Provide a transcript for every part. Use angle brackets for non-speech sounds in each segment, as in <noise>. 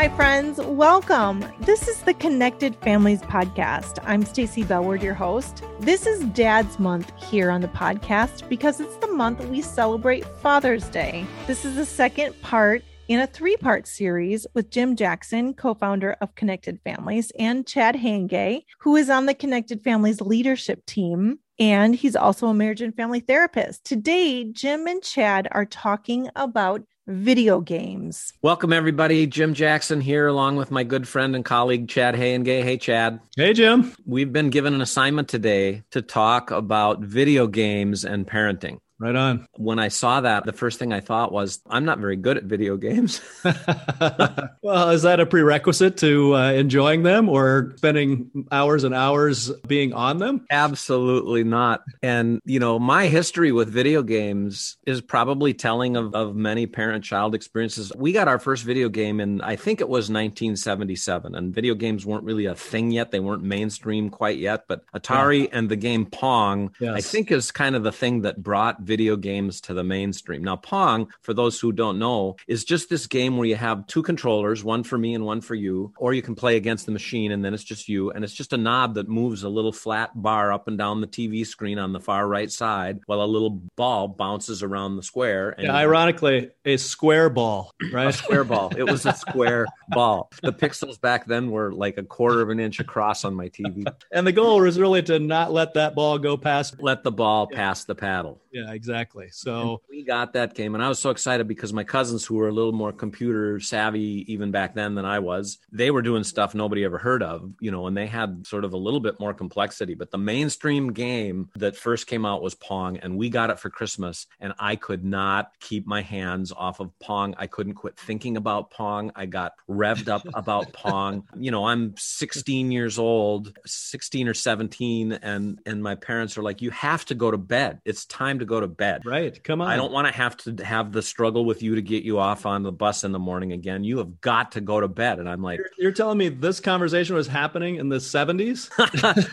Hi, friends. Welcome. This is the Connected Families Podcast. I'm Stacy Bellward, your host. This is Dad's Month here on the podcast because it's the month we celebrate Father's Day. This is the second part in a three part series with Jim Jackson, co founder of Connected Families, and Chad Hangay, who is on the Connected Families leadership team. And he's also a marriage and family therapist. Today, Jim and Chad are talking about video games. Welcome, everybody. Jim Jackson here, along with my good friend and colleague, Chad Hayengay. Hey, Chad. Hey, Jim. We've been given an assignment today to talk about video games and parenting. Right on. When I saw that, the first thing I thought was, I'm not very good at video games. <laughs> <laughs> well, is that a prerequisite to uh, enjoying them or spending hours and hours being on them? Absolutely not. And, you know, my history with video games is probably telling of, of many parent child experiences. We got our first video game in, I think it was 1977, and video games weren't really a thing yet. They weren't mainstream quite yet, but Atari yeah. and the game Pong, yes. I think, is kind of the thing that brought video games to the mainstream. Now, Pong, for those who don't know, is just this game where you have two controllers, one for me and one for you, or you can play against the machine and then it's just you. And it's just a knob that moves a little flat bar up and down the TV screen on the far right side while a little ball bounces around the square. And yeah, ironically, a square ball, <clears throat> right? a square ball. It was a <laughs> square ball. The pixels back then were like a quarter of an inch across on my TV. <laughs> And the goal was really to not let that ball go past. Let the ball yeah. pass the paddle. Yeah, exactly. So and we got that game, and I was so excited because my cousins, who were a little more computer savvy even back then than I was, they were doing stuff nobody ever heard of, you know, and they had sort of a little bit more complexity. But the mainstream game that first came out was Pong, and we got it for Christmas, and I could not keep my hands off of Pong. I couldn't quit thinking about Pong. I got revved up <laughs> about Pong. You know, I'm 16 years old, 16 or 17, and and my parents are like, "You have to go to bed. It's time to go to bed." Right. Come on. I don't want to have to have the struggle with you to get you off on the bus in the morning again. You have got to go to bed. And I'm like, You're, you're telling me this conversation was happening in the 70s?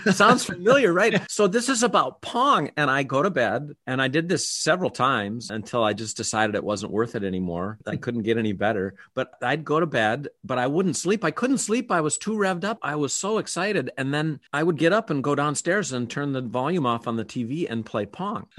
<laughs> Sounds familiar, right? <laughs> So this is about Pong. And I go to bed and I did this several times until I just decided it wasn't worth it anymore. I hmm. couldn't get any better. But I'd go to bed, but I wouldn't sleep. I couldn't sleep. I was too revved up. I was so excited. And then I would get up and go downstairs and turn the volume off on the TV and play Pong. <laughs>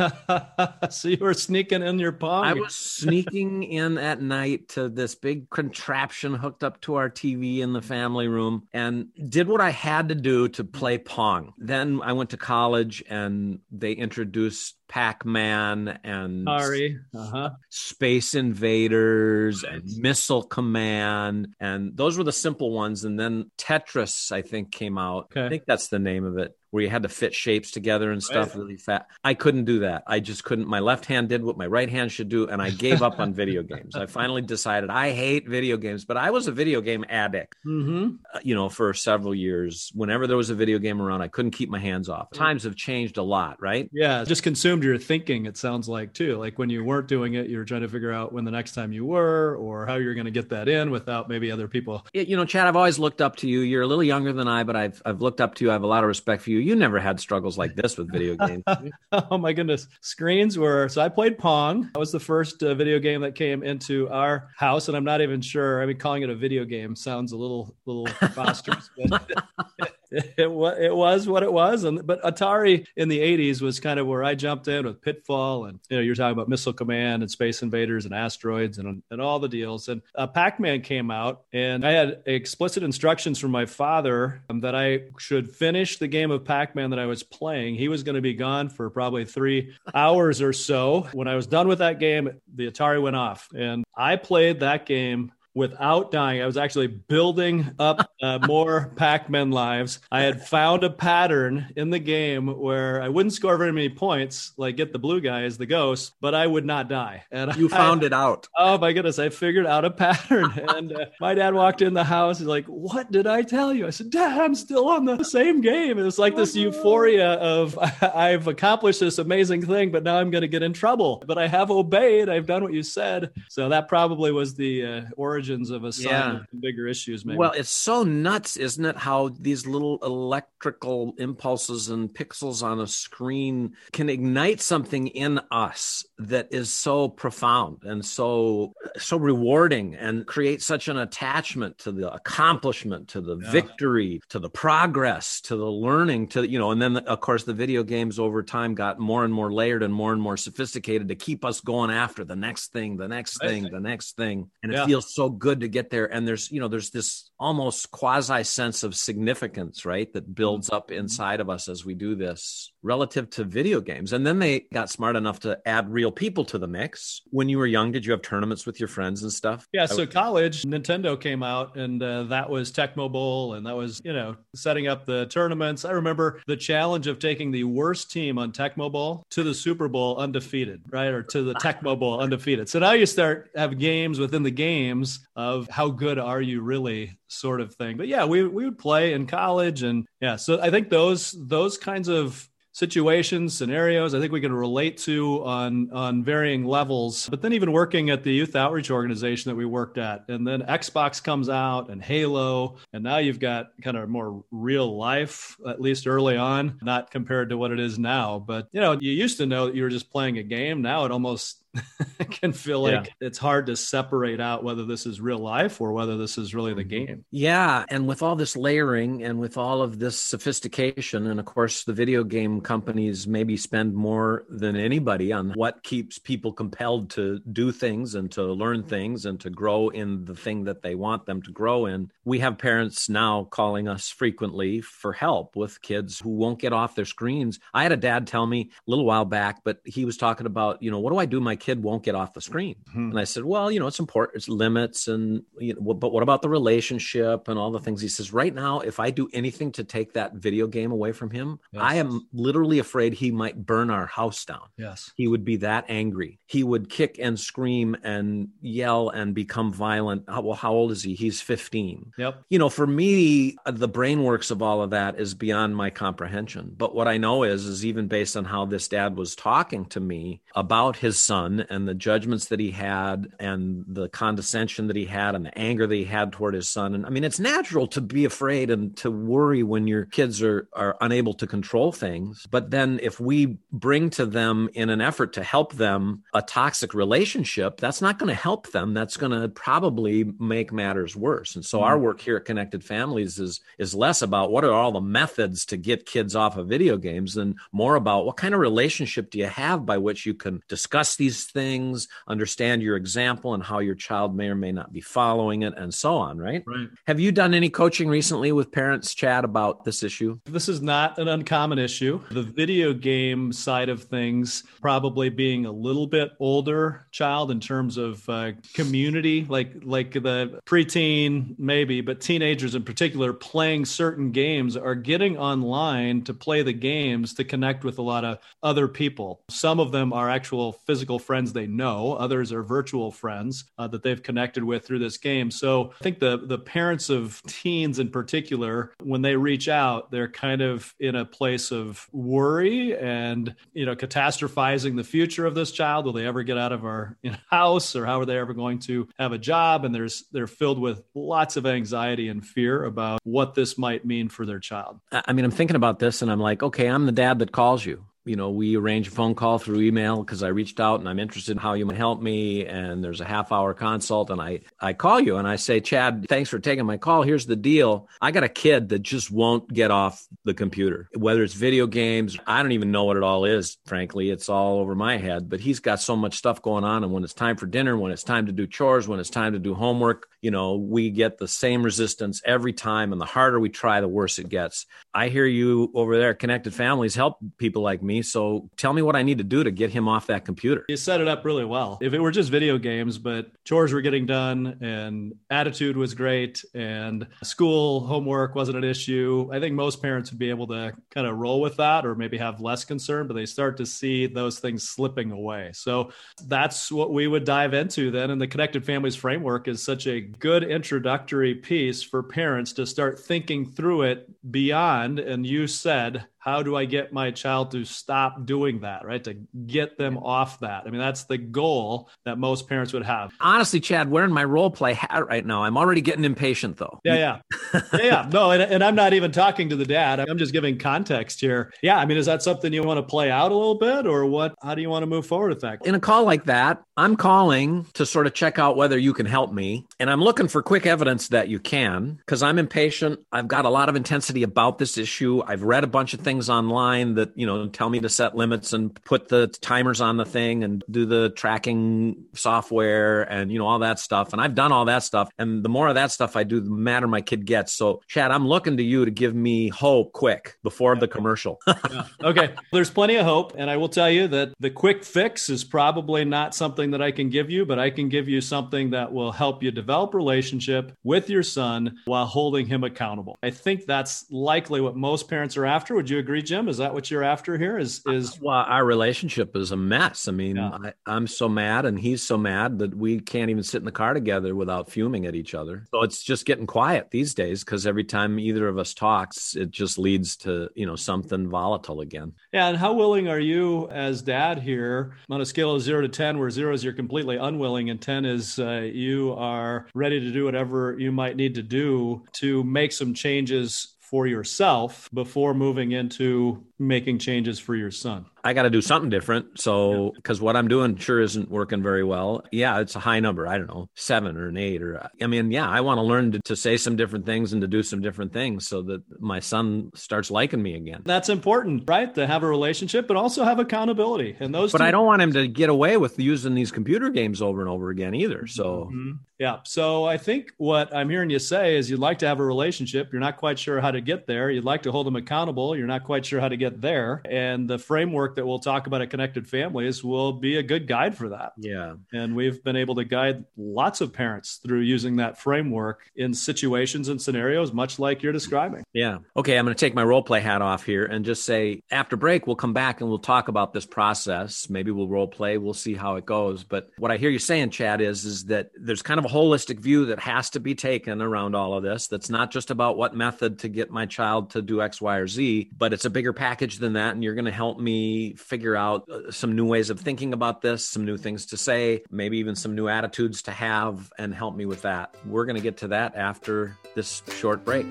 <laughs> so you were sneaking in your Pong? I was sneaking in at night to this big contraption hooked up to our TV in the family room and did what I had to do to play Pong. Then I went to college and they introduced Pac-Man and Sorry. Uh-huh. Space Invaders and Missile Command and those were the simple ones and then Tetris I think came out. Okay. I think that's the name of it where you had to fit shapes together and stuff right. really fat. I couldn't do that. I just couldn't. My left hand did what my right hand should do, and I gave up on video <laughs> games. I finally decided I hate video games, but I was a video game addict, mm-hmm. uh, you know, for several years. Whenever there was a video game around, I couldn't keep my hands off. Times have changed a lot, right? Yeah, just consumed your thinking, it sounds like, too. Like when you weren't doing it, you were trying to figure out when the next time you were or how you're going to get that in without maybe other people. You know, Chad, I've always looked up to you. You're a little younger than I, but I've, I've looked up to you. I have a lot of respect for you. You never had struggles struggles like this with video games. <laughs> oh my goodness. Screens were so I played Pong. That was the first uh, video game that came into our house and I'm not even sure. I mean calling it a video game sounds a little little preposterous, but <laughs> <laughs> <laughs> it, it, it was what it was. And but Atari in the 80s was kind of where I jumped in with Pitfall and you know you're talking about Missile Command and Space Invaders and Asteroids and and all the deals. And uh, Pac-Man came out and I had explicit instructions from my father um, that I should finish the game of Pac-Man that I was playing. He was going to be gone for probably 3 hours or so. When I was done with that game, the Atari went off and I played that game without dying. I was actually building up uh, more <laughs> Pac-Man lives. I had found a pattern in the game where I wouldn't score very many points, like get the blue guy as the ghost, but I would not die. And you <laughs> I, found it out. Oh my goodness, I figured out a pattern. <laughs> and uh, my dad walked in the house. He's like, "What did I tell you?" I said, "Dad, I'm still on the same game." It was like this euphoria of I've accomplished this amazing thing, but now I'm going to get in trouble. But I have obeyed. I've done what you said. So that probably was the uh, origin origins of a sign yeah. of bigger issues. Maybe. Well, it's so nuts, isn't it? How these little electrical impulses and pixels on a screen can ignite something in us that is so profound and so so rewarding, and creates such an attachment to the accomplishment, to the yeah. victory, to the progress, to the learning, to you know, and then of course the video games over time got more and more layered and more and more sophisticated to keep us going after the next thing, the next thing, the next thing, and it feels so good to get there. And there's you know there's this almost quasi sense of significance, right, that builds up mm-hmm. inside of us as we do this relative to video games. And then they got smart enough to add real people to the mix. When you were young, did you have tournaments with your friends and stuff? Yeah. So college, Nintendo came out, and uh, that was Tecmo Bowl, and that was you know setting up the tournaments. I remember the challenge of taking the worst team on Tecmo Bowl to the Super Bowl undefeated, right, or to the <laughs> Tecmo Bowl undefeated. So now you start have games within the games of how good are you really sort of thing. But yeah, we we would play in college and yeah, so I think those those kinds of situations, scenarios, I think we can relate to on on varying levels. But then even working at the youth outreach organization that we worked at, and then Xbox comes out and Halo, and now you've got kind of more real life, at least early on, not compared to what it is now. But you know, you used to know that you were just playing a game. Now it almost <laughs> can feel like yeah. it's hard to separate out whether this is real life or whether this is really the mm-hmm. game. Yeah. And with all this layering and with all of this sophistication, and of course, the video game companies maybe spend more than anybody on what keeps people compelled to do things and to learn things and to grow in the thing that they want them to grow in. We have parents now calling us frequently for help with kids who won't get off their screens. I had a dad tell me a little while back, but he was talking about, you know, what do I do my kid won't get off the screen. Mm-hmm. And I said, well, you know, it's important. It's limits and, you know, but what about the relationship and all the things? He says, right now, if I do anything to take that video game away from him, yes. I am literally afraid he might burn our house down. Yes. He would be that angry. He would kick and scream and yell and become violent. Well, how old is he? He's 15. Yep. You know, for me, the brain works of all of that is beyond my comprehension. But what I know is, is even based on how this dad was talking to me about his son and the judgments that he had and the condescension that he had and the anger that he had toward his son. And I mean, it's natural to be afraid and to worry when your kids are, are unable to control things. But then if we bring to them in an effort to help them a toxic relationship, that's not going to help them. That's going to probably make matters worse. And so mm-hmm. our work here at Connected Families is, is less about what are all the methods to get kids off of video games and more about what kind of relationship do you have by which you can discuss these these things, understand your example and how your child may or may not be following it, and so on, right? Right. Have you done any coaching recently with parents, Chad, about this issue? This is not an uncommon issue. The video game side of things, probably being a little bit older child in terms of uh, community, like like the preteen maybe, but teenagers in particular playing certain games are getting online to play the games to connect with a lot of other people. Some of them are actual physical friends they know. Others are virtual friends uh, that they've connected with through this game. So I think the the parents of teens in particular, when they reach out, they're kind of in a place of worry and you know catastrophizing the future of this child. Will they ever get out of our house, or how are they ever going to have a job? And there's they're filled with lots of anxiety and fear about what this might mean for their child. I mean, I'm thinking about this, and I'm like, okay, I'm the dad that calls you you know, we arrange a phone call through email because I reached out and I'm interested in how you might help me. And there's a half hour consult. And I, I call you and I say, Chad, thanks for taking my call. Here's the deal. I got a kid that just won't get off the computer, whether it's video games. I don't even know what it all is, frankly. It's all over my head, but he's got so much stuff going on. And when it's time for dinner, when it's time to do chores, when it's time to do homework, you know, we get the same resistance every time. And the harder we try, the worse it gets. I hear you over there, Connected Families help people like me. So tell me what I need to do to get him off that computer. You set it up really well. If it were just video games, but chores were getting done and attitude was great and school homework wasn't an issue, I think most parents would be able to kind of roll with that or maybe have less concern, but they start to see those things slipping away. So that's what we would dive into then. And the Connected Families framework is such a good introductory piece for parents to start thinking through it beyond. And you said, how do I get my child to stop doing that, right? To get them off that. I mean, that's the goal that most parents would have. Honestly, Chad, wearing my role play hat right now, I'm already getting impatient though. Yeah, yeah. yeah, yeah. No, and, and I'm not even talking to the dad. I'm just giving context here. Yeah, I mean, is that something you want to play out a little bit or what? How do you want to move forward with that? In a call like that, I'm calling to sort of check out whether you can help me. And I'm looking for quick evidence that you can because I'm impatient. I've got a lot of intensity about this issue. I've read a bunch of things online that, you know, tell me to set limits and put the timers on the thing and do the tracking software and, you know, all that stuff. And I've done all that stuff. And the more of that stuff I do, the madder my kid gets. So, Chad, I'm looking to you to give me hope quick before the commercial. <laughs> yeah. Okay. There's plenty of hope. And I will tell you that the quick fix is probably not something that I can give you, but I can give you something that will help you develop relationship with your son while holding him accountable. I think that's likely what most parents are after. Would you agree, Jim? Is that what you're after here? Is is well, our relationship is a mess. I mean, yeah. I, I'm so mad and he's so mad that we can't even sit in the car together without fuming at each other. So it's just getting quiet these days because every time either of us talks, it just leads to, you know, something volatile again. Yeah. And how willing are you as dad here on a scale of zero to 10, where zero is you're completely unwilling and 10 is uh, you are ready to do whatever you might need to do to make some changes for yourself before moving into making changes for your son? I got to do something different. So, because what I'm doing sure isn't working very well. Yeah, it's a high number. I don't know, seven or an eight, or I mean, yeah, I want to learn to, to say some different things and to do some different things so that my son starts liking me again. That's important, right? To have a relationship, but also have accountability. And those, but two- I don't want him to get away with using these computer games over and over again either. So, mm-hmm. yeah. So, I think what I'm hearing you say is you'd like to have a relationship. You're not quite sure how to get there. You'd like to hold him accountable. You're not quite sure how to get there. And the framework that we'll talk about at Connected Families will be a good guide for that. Yeah. And we've been able to guide lots of parents through using that framework in situations and scenarios, much like you're describing. Yeah. Okay. I'm going to take my role play hat off here and just say after break, we'll come back and we'll talk about this process. Maybe we'll role play. We'll see how it goes. But what I hear you saying, Chad, is, is that there's kind of a holistic view that has to be taken around all of this. That's not just about what method to get my child to do X, Y, or Z, but it's a bigger package package than that. And you're going to help me figure out uh, some new ways of thinking about this, some new things to say, maybe even some new attitudes to have, and help me with that. We're going to get to that after this short break.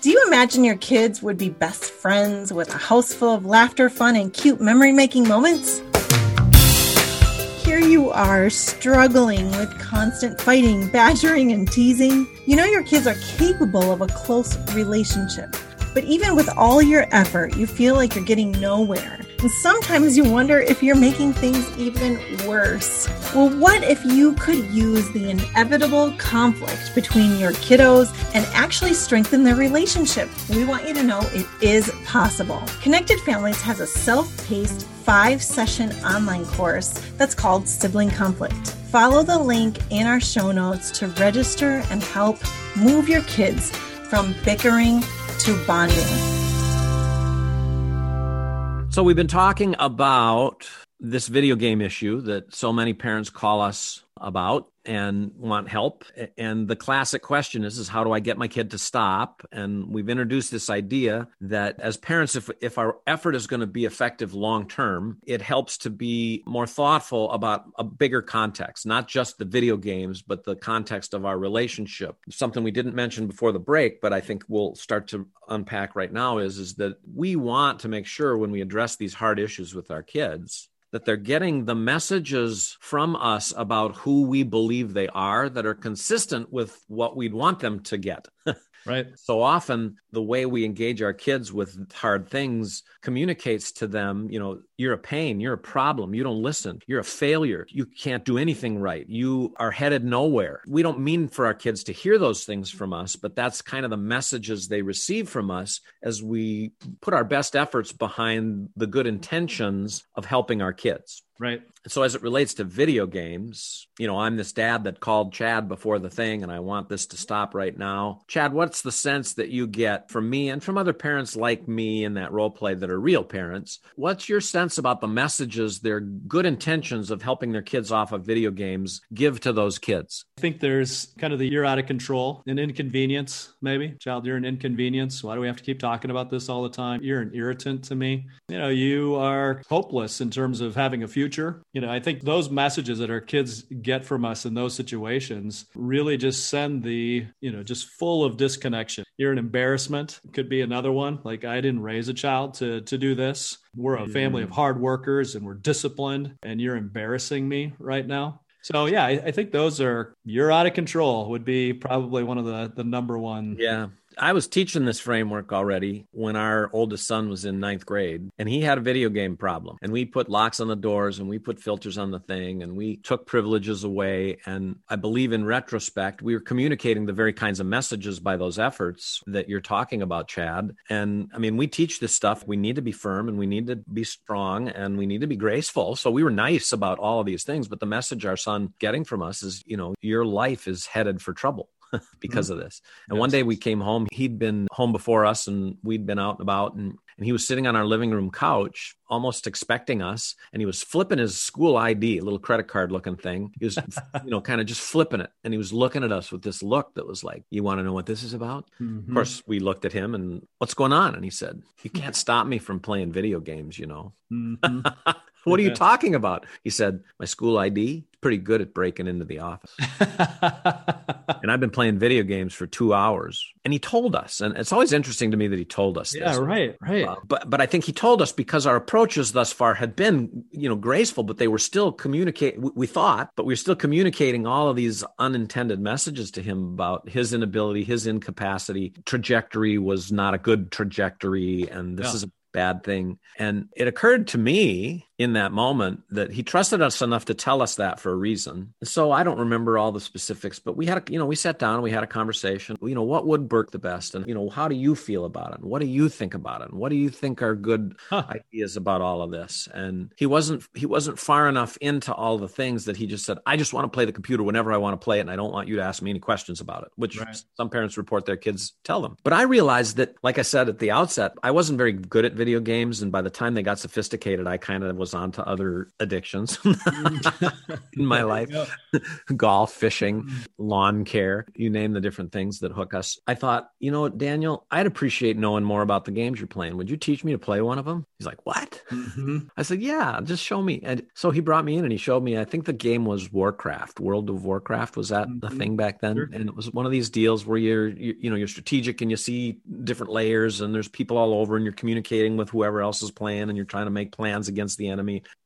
Do you imagine your kids would be best friends with a house full of laughter, fun, and cute memory making moments? here you are struggling with constant fighting, badgering, and teasing. You know your kids are capable of a close relationship. But even with all your effort, you feel like you're getting nowhere. And sometimes you wonder if you're making things even worse. Well, what if you could use the inevitable conflict between your kiddos and actually strengthen their relationship? We want you to know it is possible. Connected Families has a self paced five session online course that's called Sibling Conflict. Follow the link in our show notes to register and help move your kids from bickering to bonding. So, we've been talking about this video game issue that so many parents call us about and want help. And the classic question is is how do i get my kid to stop? And we've introduced this idea that as parents if if our effort is going to be effective long term it helps to be more thoughtful about a bigger context not just the video games but the context of our relationship. Something we didn't mention before the break but i think we'll start to unpack right now is is that we want to make sure when we address these hard issues with our kids that they're getting the messages from us about who we believe they are that are consistent with what we'd want them to get. <laughs> Right. So often the way we engage our kids with hard things communicates to them, you know, you're a pain, you're a problem, you don't listen, you're a failure, you can't do anything right, you are headed nowhere. We don't mean for our kids to hear those things from us, but that's kind of the messages they receive from us as we put our best efforts behind the good intentions of helping our kids. Right. So as it relates to video games, you know, I'm this dad that called Chad before the thing and I want this to stop right now. Chad, what's the sense that you get from me and from other parents like me in that role play that are real parents? What's your sense about the messages their good intentions of helping their kids off of video games give to those kids? I think there's kind of the you're out of control, an inconvenience, maybe. Child, you're an inconvenience. Why do we have to keep talking about this all the time? You're an irritant to me. You know, you are hopeless in terms of having a future. You know, I think those messages that our kids get from us in those situations really just send the, you know, just full of disconnection. You're an embarrassment, could be another one. Like, I didn't raise a child to, to do this. We're a family of hard workers and we're disciplined, and you're embarrassing me right now. So yeah, I, I, think those are you're out of control would be probably one of the the number one. Yeah, I was teaching this framework already when our oldest son was in ninth grade, and he had a video game problem. And we put locks on the doors and we put filters on the thing and we took privileges away. And I believe in retrospect, we were communicating the very kinds of messages by those efforts that you're talking about, Chad. And I mean, we teach this stuff. We need to be firm and we need to be strong and we need to be graceful. So we were nice about all of these things. But the message our son getting from us is, you know, your life is headed for trouble. <laughs> because mm-hmm. of this. And yes. one day we came home, he'd been home before us and we'd been out and about and and he was sitting on our living room couch almost expecting us and he was flipping his school id a little credit card looking thing he was <laughs> you know kind of just flipping it and he was looking at us with this look that was like you want to know what this is about mm-hmm. of course we looked at him and what's going on and he said you can't stop me from playing video games you know mm-hmm. <laughs> what are you <laughs> talking about he said my school id is pretty good at breaking into the office. <laughs> and I've been playing video games for two hours. And he told us, and it's always interesting to me that he told us yeah, this. right, right. Uh, but but I think he told us because our approaches thus far had been, you know, graceful, but they were still communicate. We thought, but we were still communicating all of these unintended messages to him about his inability, his incapacity. Trajectory was not a good trajectory, and this yeah. is a bad thing. And it occurred to me in that moment that he trusted us enough to tell us that for a reason. So I don't remember all the specifics, but we had a, you know, we sat down and we had a conversation. You know, what would work the best? And, you know, how do you feel about it? And what do you think about it? And what do you think are good huh. ideas about all of this? And he wasn't, he wasn't far enough into all the things that he just said, I just want to play the computer whenever I want to play it. And I don't want you to ask me any questions about it, which right. some parents report their kids tell them. But I realized that, like I said at the outset, I wasn't very good at video games. And by the time they got sophisticated, I kind of was on to other addictions <laughs> in my life <laughs> golf, fishing, mm. lawn care, you name the different things that hook us. I thought, you know, Daniel, I'd appreciate knowing more about the games you're playing. Would you teach me to play one of them? He's like, What? Mm-hmm. <laughs> I said, Yeah, just show me. And so he brought me in and he showed me, I think the game was Warcraft, World of Warcraft. Was that mm-hmm. the thing back then? Sure. And it was one of these deals where you're, you, you know, you're strategic and you see different layers and there's people all over and you're communicating with whoever else is playing and you're trying to make plans against the enemy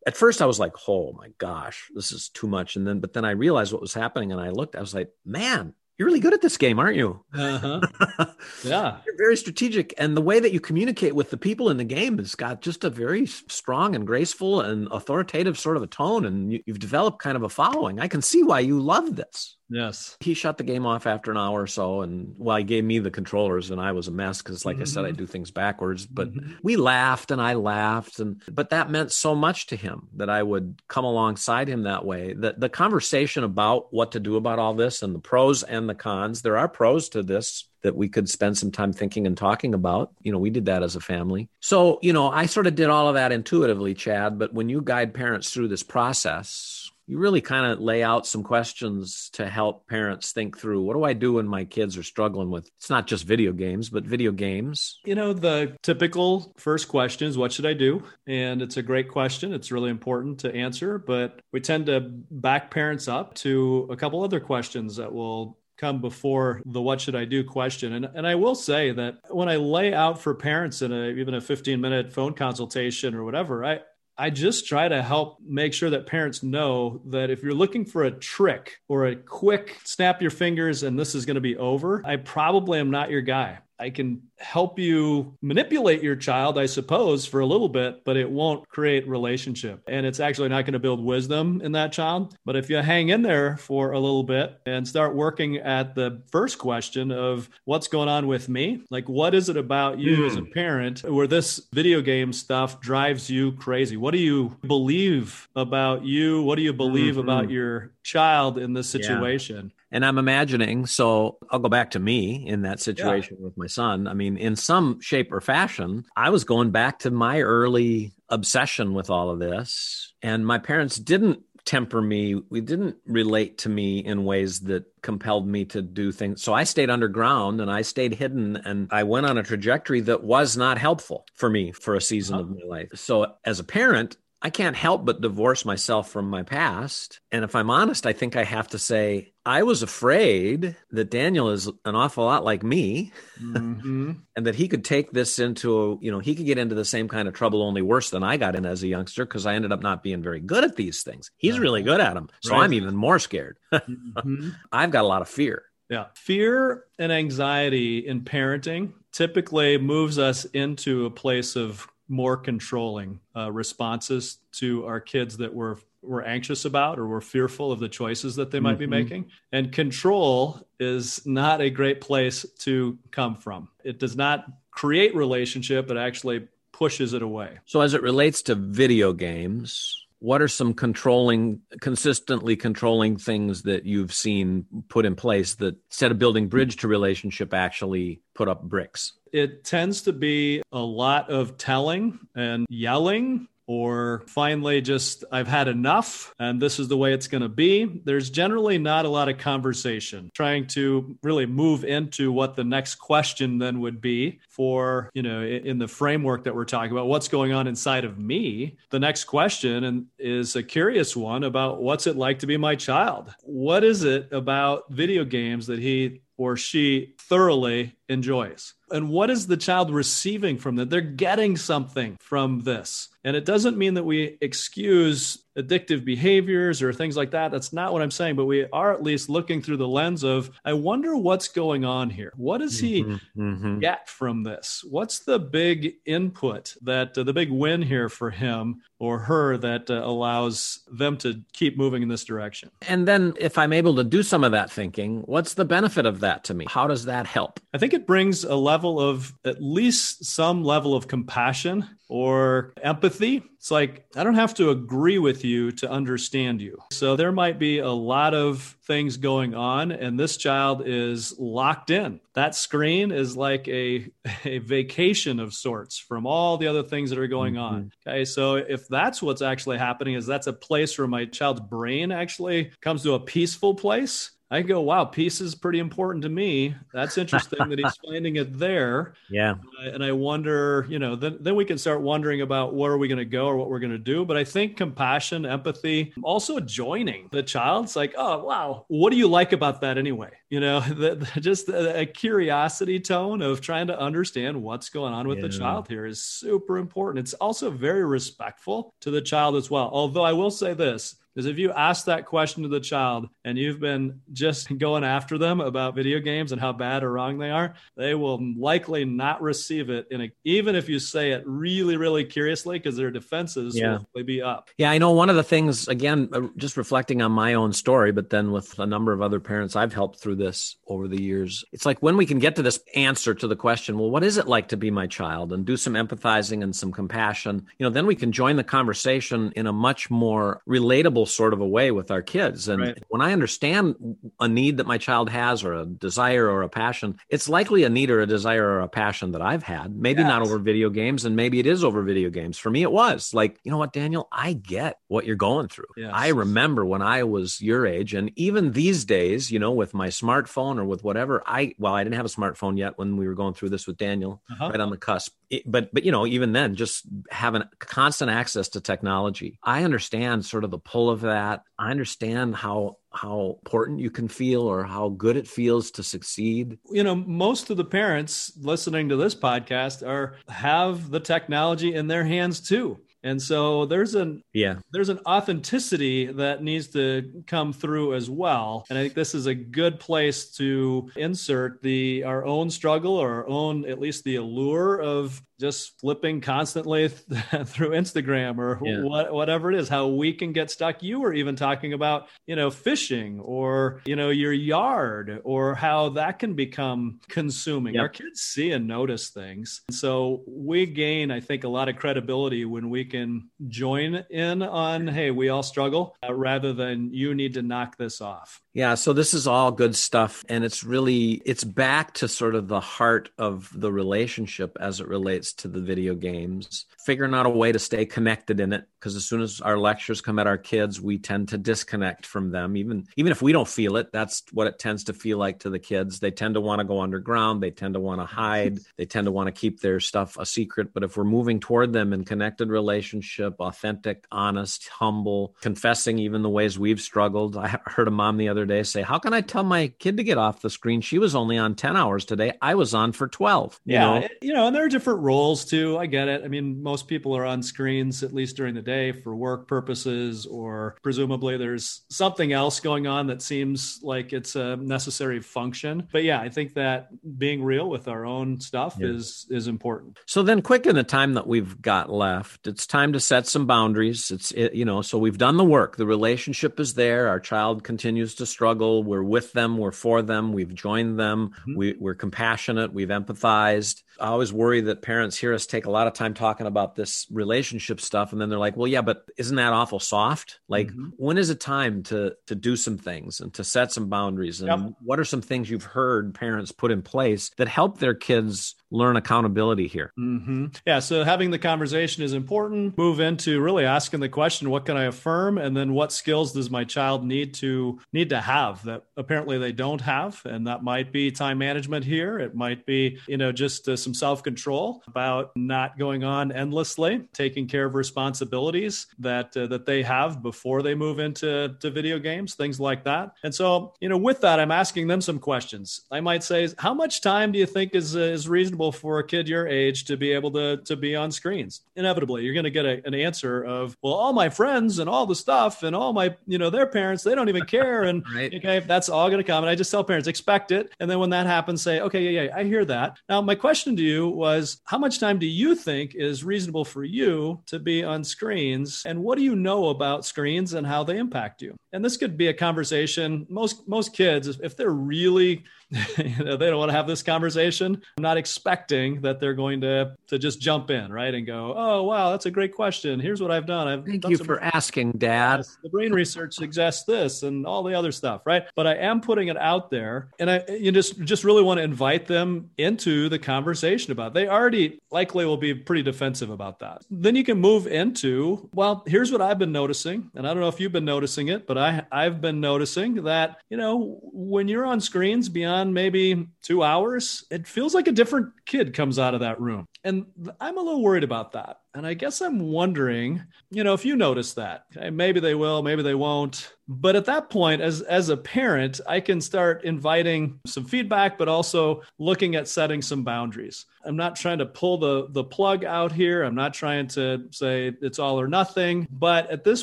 at first I was like, oh my gosh, this is too much. And then, but then I realized what was happening and I looked, I was like, man, you're really good at this game, aren't you? Uh-huh. <laughs> Yeah. you're very strategic. And the way that you communicate with the people in the game has got just a very strong and graceful and authoritative sort of a tone. And you, have developed kind of a following. I can see why you love this. Yes. He shut the game off after an hour or so. And well, he gave me the controllers and I was a mess because, like mm-hmm. I said, I mm-hmm. do things backwards. But mm-hmm. we laughed and I laughed. And, but that meant so much to him that I would come alongside him that way. That the conversation about what to do about all this and the pros and the cons, there are pros to this that we could spend some time thinking and talking about. You know, we did that as a family. So, you know, I sort of did all of that intuitively, Chad. But when you guide parents through this process, you really kind of lay out some questions to help parents think through what do I do when my kids are struggling with it's not just video games, but video games. You know, the typical first question is what should I do? And it's a great question. It's really important to answer, but we tend to back parents up to a couple other questions that will come before the what should I do question. And, and I will say that when I lay out for parents in a, even a 15 minute phone consultation or whatever, I, I just try to help make sure that parents know that if you're looking for a trick or a quick snap your fingers and this is going to be over, I probably am not your guy. I can help you manipulate your child, I suppose, for a little bit, but it won't create relationship. And it's actually not going to build wisdom in that child. But if you hang in there for a little bit and start working at the first question of what's going on with me, like what is it about you mm. as a hmm. parent where this video game stuff drives you crazy? What do you believe about you? What do you believe mm-hmm. about your child in this situation? Yeah. And I'm imagining, so I'll go back to me in that situation yeah. with my son. I mean, in some shape or fashion, I was going back to my early obsession with all of this. And my parents didn't temper me. We didn't relate to me in ways that compelled me to do things. So I stayed underground and I stayed hidden and I went on a trajectory that was not helpful for me for a season oh. of my life. So as a parent, I can't help but divorce myself from my past. And if I'm honest, I think I have to say, I was afraid that Daniel is an awful lot like me mm-hmm. and that he could take this into, you know, he could get into the same kind of trouble, only worse than I got in as a youngster because I ended up not being very good at these things. He's really good at them. So right. I'm even more scared. <laughs> mm-hmm. I've got a lot of fear. Yeah. Fear and anxiety in parenting typically moves us into a place of more controlling uh, responses to our kids that we're we're anxious about or we're fearful of the choices that they might mm-hmm. be making. And control is not a great place to come from. It does not create relationship, it actually pushes it away. So as it relates to video games, what are some controlling consistently controlling things that you've seen put in place that instead of building bridge to relationship actually put up bricks? It tends to be a lot of telling and yelling or finally just I've had enough and this is the way it's going to be. There's generally not a lot of conversation trying to really move into what the next question then would be for, you know, in the framework that we're talking about what's going on inside of me. The next question and is a curious one about what's it like to be my child? What is it about video games that he or she thoroughly enjoys. And what is the child receiving from that? They're getting something from this. And it doesn't mean that we excuse addictive behaviors or things like that. That's not what I'm saying, but we are at least looking through the lens of I wonder what's going on here. What does he mm-hmm, mm-hmm. get from this? What's the big input that uh, the big win here for him or her that uh, allows them to keep moving in this direction? And then if I'm able to do some of that thinking, what's the benefit of that to me? How does that help? I think it brings a level of at least some level of compassion or empathy. It's like, I don't have to agree with you to understand you. So there might be a lot of things going on, and this child is locked in. That screen is like a, <laughs> a vacation of sorts from all the other things that are going mm-hmm. on. Okay. So if that's what's actually happening, is that's a place where my child's brain actually comes to a peaceful place I go, wow, peace is pretty important to me. That's interesting that he's <laughs> finding it there. Yeah. Uh, and I wonder, you know, then, then we can start wondering about where are we going to go or what we're going to do. But I think compassion, empathy, also joining the child's like, oh, wow, what do you like about that anyway? You know, <laughs> the, the, just a, a, curiosity tone of trying to understand what's going on with yeah. the child here is super important. It's also very respectful to the child as well. Although I will say this, is if you ask that question to the child and you've been just <laughs> going after them about video games and how bad or wrong they are, they will likely not receive it in a, even if you say it really, really curiously, because their defenses yeah. will be up. Yeah, I know one of the things, again, uh, just reflecting on my own story, but then with a number of other parents I've helped through this over the years, it's like when we can get to this answer to the question, well, what is it like to be my child and do some empathizing and some compassion, you know, then we can join the conversation in a much more relatable sort of a way with our kids. And right. when I understand a need that my child has or a desire or a passion, it's likely a need or a desire or a passion that I've had. Maybe yes. not over video games, and maybe it is over video games. For me, it was like, you know what, Daniel, I get what you're going through. Yes. I remember when I was your age, and even these days, you know, with my smartphone or with whatever, I, well, I didn't have a smartphone yet when we were going through this with Daniel, uh-huh. right on the cusp. It, but, but, you know, even then, just having constant access to technology, I understand sort of the pull of of that. I understand how how important you can feel or how good it feels to succeed. You know, most of the parents listening to this podcast are have the technology in their hands too. And so there's an yeah there's an authenticity that needs to come through as well. And I think this is a good place to insert the our own struggle or our own at least the allure of just flipping constantly <laughs> through Instagram or yeah. what, whatever it is, how we can get stuck. You were even talking about, you know, fishing or, you know, your yard or how that can become consuming. Yep. Our kids see and notice things. And So we gain, I think, a lot of credibility when we can can join in on, hey, we all struggle, uh, rather than you need to knock this off. Yeah, so this is all good stuff and it's really it's back to sort of the heart of the relationship as it relates to the video games. Figuring out a way to stay connected in it because as soon as our lectures come at our kids, we tend to disconnect from them even even if we don't feel it, that's what it tends to feel like to the kids. They tend to want to go underground, they tend to want to hide, they tend to want to keep their stuff a secret, but if we're moving toward them in connected relationship, authentic, honest, humble, confessing even the ways we've struggled. I heard a mom the other day say, How can I tell my kid to get off the screen? She was only on 10 hours today. I was on for 12. You yeah. Know? You know, and there are different roles too. I get it. I mean, most people are on screens at least during the day for work purposes, or presumably there's something else going on that seems like it's a necessary function. But yeah, I think that being real with our own stuff yeah. is is important. So then quick in the time that we've got left, it's time to set some boundaries. It's it, you know, so we've done the work. The relationship is there. Our child continues to struggle. We're with them. We're for them. We've joined them. Mm-hmm. We, we're compassionate. We've empathized. I always worry that parents hear us take a lot of time talking about this relationship stuff, and then they're like, "Well, yeah, but isn't that awful soft? Like, mm-hmm. when is it time to to do some things and to set some boundaries? And yep. what are some things you've heard parents put in place that help their kids learn accountability here?" Mm-hmm. Yeah. So having the conversation is important. Move into really asking the question, "What can I affirm?" and then what skills does my child need to need to have that apparently they don't have, and that might be time management here. It might be you know just uh, some self control about not going on endlessly, taking care of responsibilities that uh, that they have before they move into to video games, things like that. And so, you know, with that, I'm asking them some questions. I might say, how much time do you think is uh, is reasonable for a kid your age to be able to to be on screens? Inevitably, you're going to get a, an answer of, well, all my friends and all the stuff and all my, you know, their parents, they don't even care. And <laughs> right. okay, that's all going to come. And I just tell parents, expect it. And then when that happens, say, okay, yeah, yeah, I hear that. Now, my question to you was how much time do you think is reasonable for you to be on screens? And what do you know about screens and how they impact you? And this could be a conversation. Most most kids, if they're really you <laughs> know, they don't want to have this conversation. I'm not expecting that they're going to to just jump in, right, and go, "Oh, wow, that's a great question. Here's what I've done. I've thank done you for asking, Dad. The brain research suggests this and all the other stuff, right? But I am putting it out there, and I you just just really want to invite them into the conversation about. It. They already likely will be pretty defensive about that. Then you can move into, well, here's what I've been noticing, and I don't know if you've been noticing it, but I I've been noticing that you know when you're on screens beyond on maybe two hours, it feels like a different kid comes out of that room. And I'm a little worried about that. And I guess I'm wondering, you know, if you notice that, okay, maybe they will, maybe they won't. But at that point, as as a parent, I can start inviting some feedback, but also looking at setting some boundaries. I'm not trying to pull the the plug out here. I'm not trying to say it's all or nothing. But at this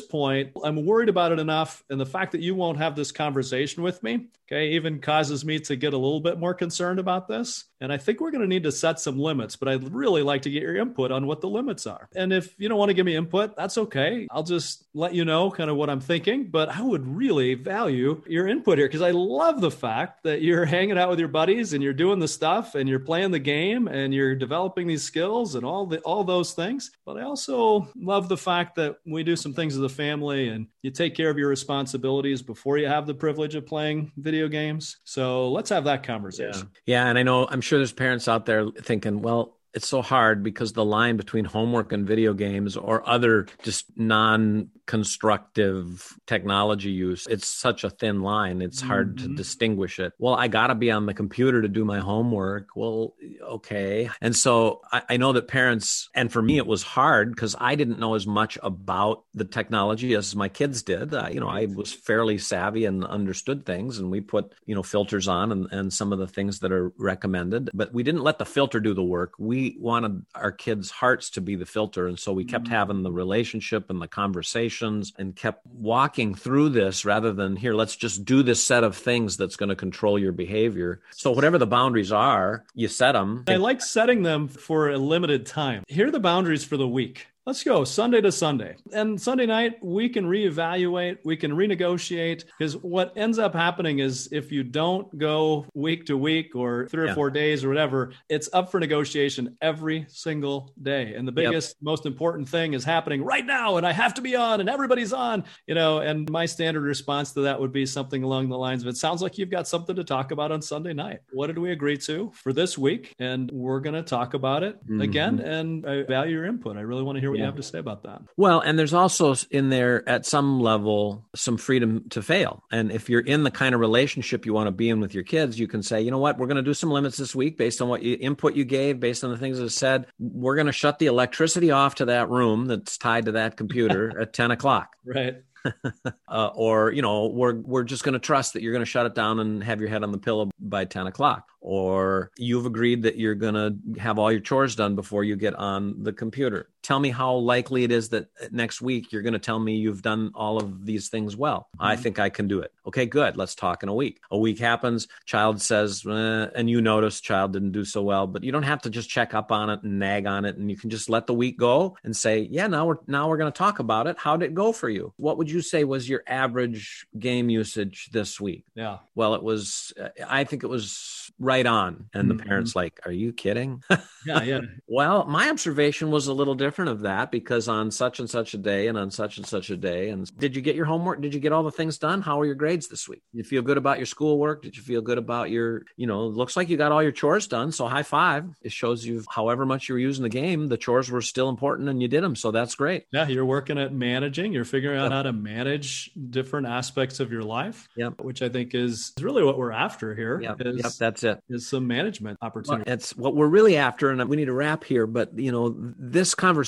point, I'm worried about it enough, and the fact that you won't have this conversation with me, okay, even causes me to get a little bit more concerned about this. And I think we're going to need to set some limits. But I'd really like to get your input on what the limits are. And if you don't want to give me input, that's okay. I'll just let you know kind of what I'm thinking. But I would really value your input here because I love the fact that you're <laughs> hanging out with your buddies and you're doing the stuff and you're playing the game and you're developing these skills and all the all those things. But I also love the fact that we do some things as a family and you take care of your responsibilities before you have the privilege of playing video games. So let's have that conversation. Yeah, yeah and I know I'm sure there's parents out there thinking, well, it's so hard because the line between homework and video games or other just non constructive technology use it's such a thin line. It's hard mm-hmm. to distinguish it. Well i gotta be on the computer to do my homework. Well okay. And so I, I know that parents and for me it was hard because i didn't know as much about the technology as my kids did. Uh, you know i was fairly savvy and understood things and we put you know filters on and, and some of the things that are recommended but we didn't let the filter do the work. We wanted our kids hearts to be the filter and so we kept mm-hmm. having the relationship and the conversations and kept walking through this rather than here, let's just do this set of things that's going to control your behavior. So, whatever the boundaries are, you set them. I like setting them for a limited time. Here are the boundaries for the week. Let's go Sunday to Sunday. And Sunday night, we can reevaluate, we can renegotiate, because what ends up happening is if you don't go week to week or three or yeah. four days or whatever, it's up for negotiation every single day. And the biggest, yep. most important thing is happening right now, and I have to be on, and everybody's on, you know. And my standard response to that would be something along the lines of it sounds like you've got something to talk about on Sunday night. What did we agree to for this week? And we're going to talk about it mm-hmm. again. And I value your input. I really want to hear what yeah. you have to say about that. Well, and there's also in there at some level some freedom to fail. And if you're in the kind of relationship you want to be in with your kids, you can say, you know what, we're going to do some limits this week based on what you, input you gave, based on the things that said. We're going to shut the electricity off to that room that's tied to that computer <laughs> at 10 o'clock. Right. <laughs> uh, or you know we're we're just going to trust that you're going to shut it down and have your head on the pillow by 10 o'clock or you've agreed that you're going to have all your chores done before you get on the computer. Tell me how likely it is that next week you're going to tell me you've done all of these things well. Mm-hmm. I think I can do it. Okay, good. Let's talk in a week. A week happens, child says, eh, and you notice child didn't do so well, but you don't have to just check up on it and nag on it and you can just let the week go and say, "Yeah, now we're now we're going to talk about it. How did it go for you? What would you say was your average game usage this week?" Yeah. Well, it was I think it was right on. And the mm-hmm. parents like, are you kidding? <laughs> yeah, yeah. well, my observation was a little different of that because on such and such a day and on such and such a day. And did you get your homework? Did you get all the things done? How were your grades this week? Did you feel good about your schoolwork? Did you feel good about your, you know, looks like you got all your chores done. So high five. It shows you however much you were using the game, the chores were still important and you did them. So that's great. Yeah. You're working at managing, you're figuring out yep. how to manage different aspects of your life. Yep. Which I think is really what we're after here. Yep. Is, yep. That's it is some management opportunity. Well, it's what we're really after, and we need to wrap here. But you know, this conversation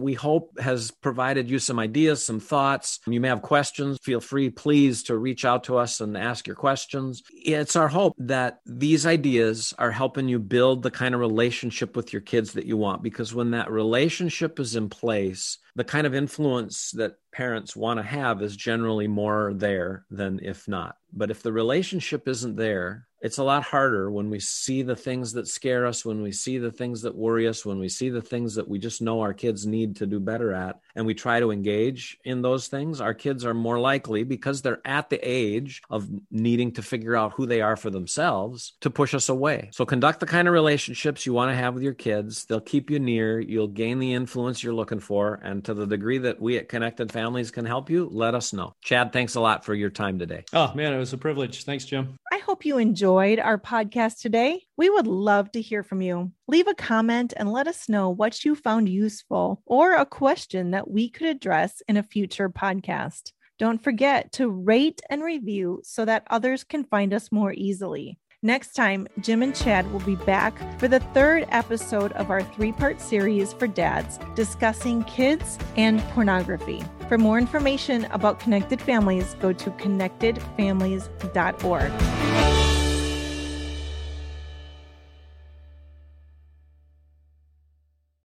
we hope has provided you some ideas, some thoughts. You may have questions. Feel free, please, to reach out to us and ask your questions. It's our hope that these ideas are helping you build the kind of relationship with your kids that you want. Because when that relationship is in place, the kind of influence that parents want to have is generally more there than if not. But if the relationship isn't there, it's a lot harder when we see the things that scare us, when we see the things that worry us, when we see the things that we just know our kids need to do better at, and we try to engage in those things. Our kids are more likely, because they're at the age of needing to figure out who they are for themselves, to push us away. So conduct the kind of relationships you want to have with your kids. They'll keep you near, you'll gain the influence you're looking for. And to the degree that we at Connected Families can help you, let us know. Chad, thanks a lot for your time today. Oh, man, it was a privilege. Thanks, Jim. Hope you enjoyed our podcast today. We would love to hear from you. Leave a comment and let us know what you found useful or a question that we could address in a future podcast. Don't forget to rate and review so that others can find us more easily. Next time, Jim and Chad will be back for the third episode of our three part series for dads discussing kids and pornography. For more information about connected families, go to connectedfamilies.org.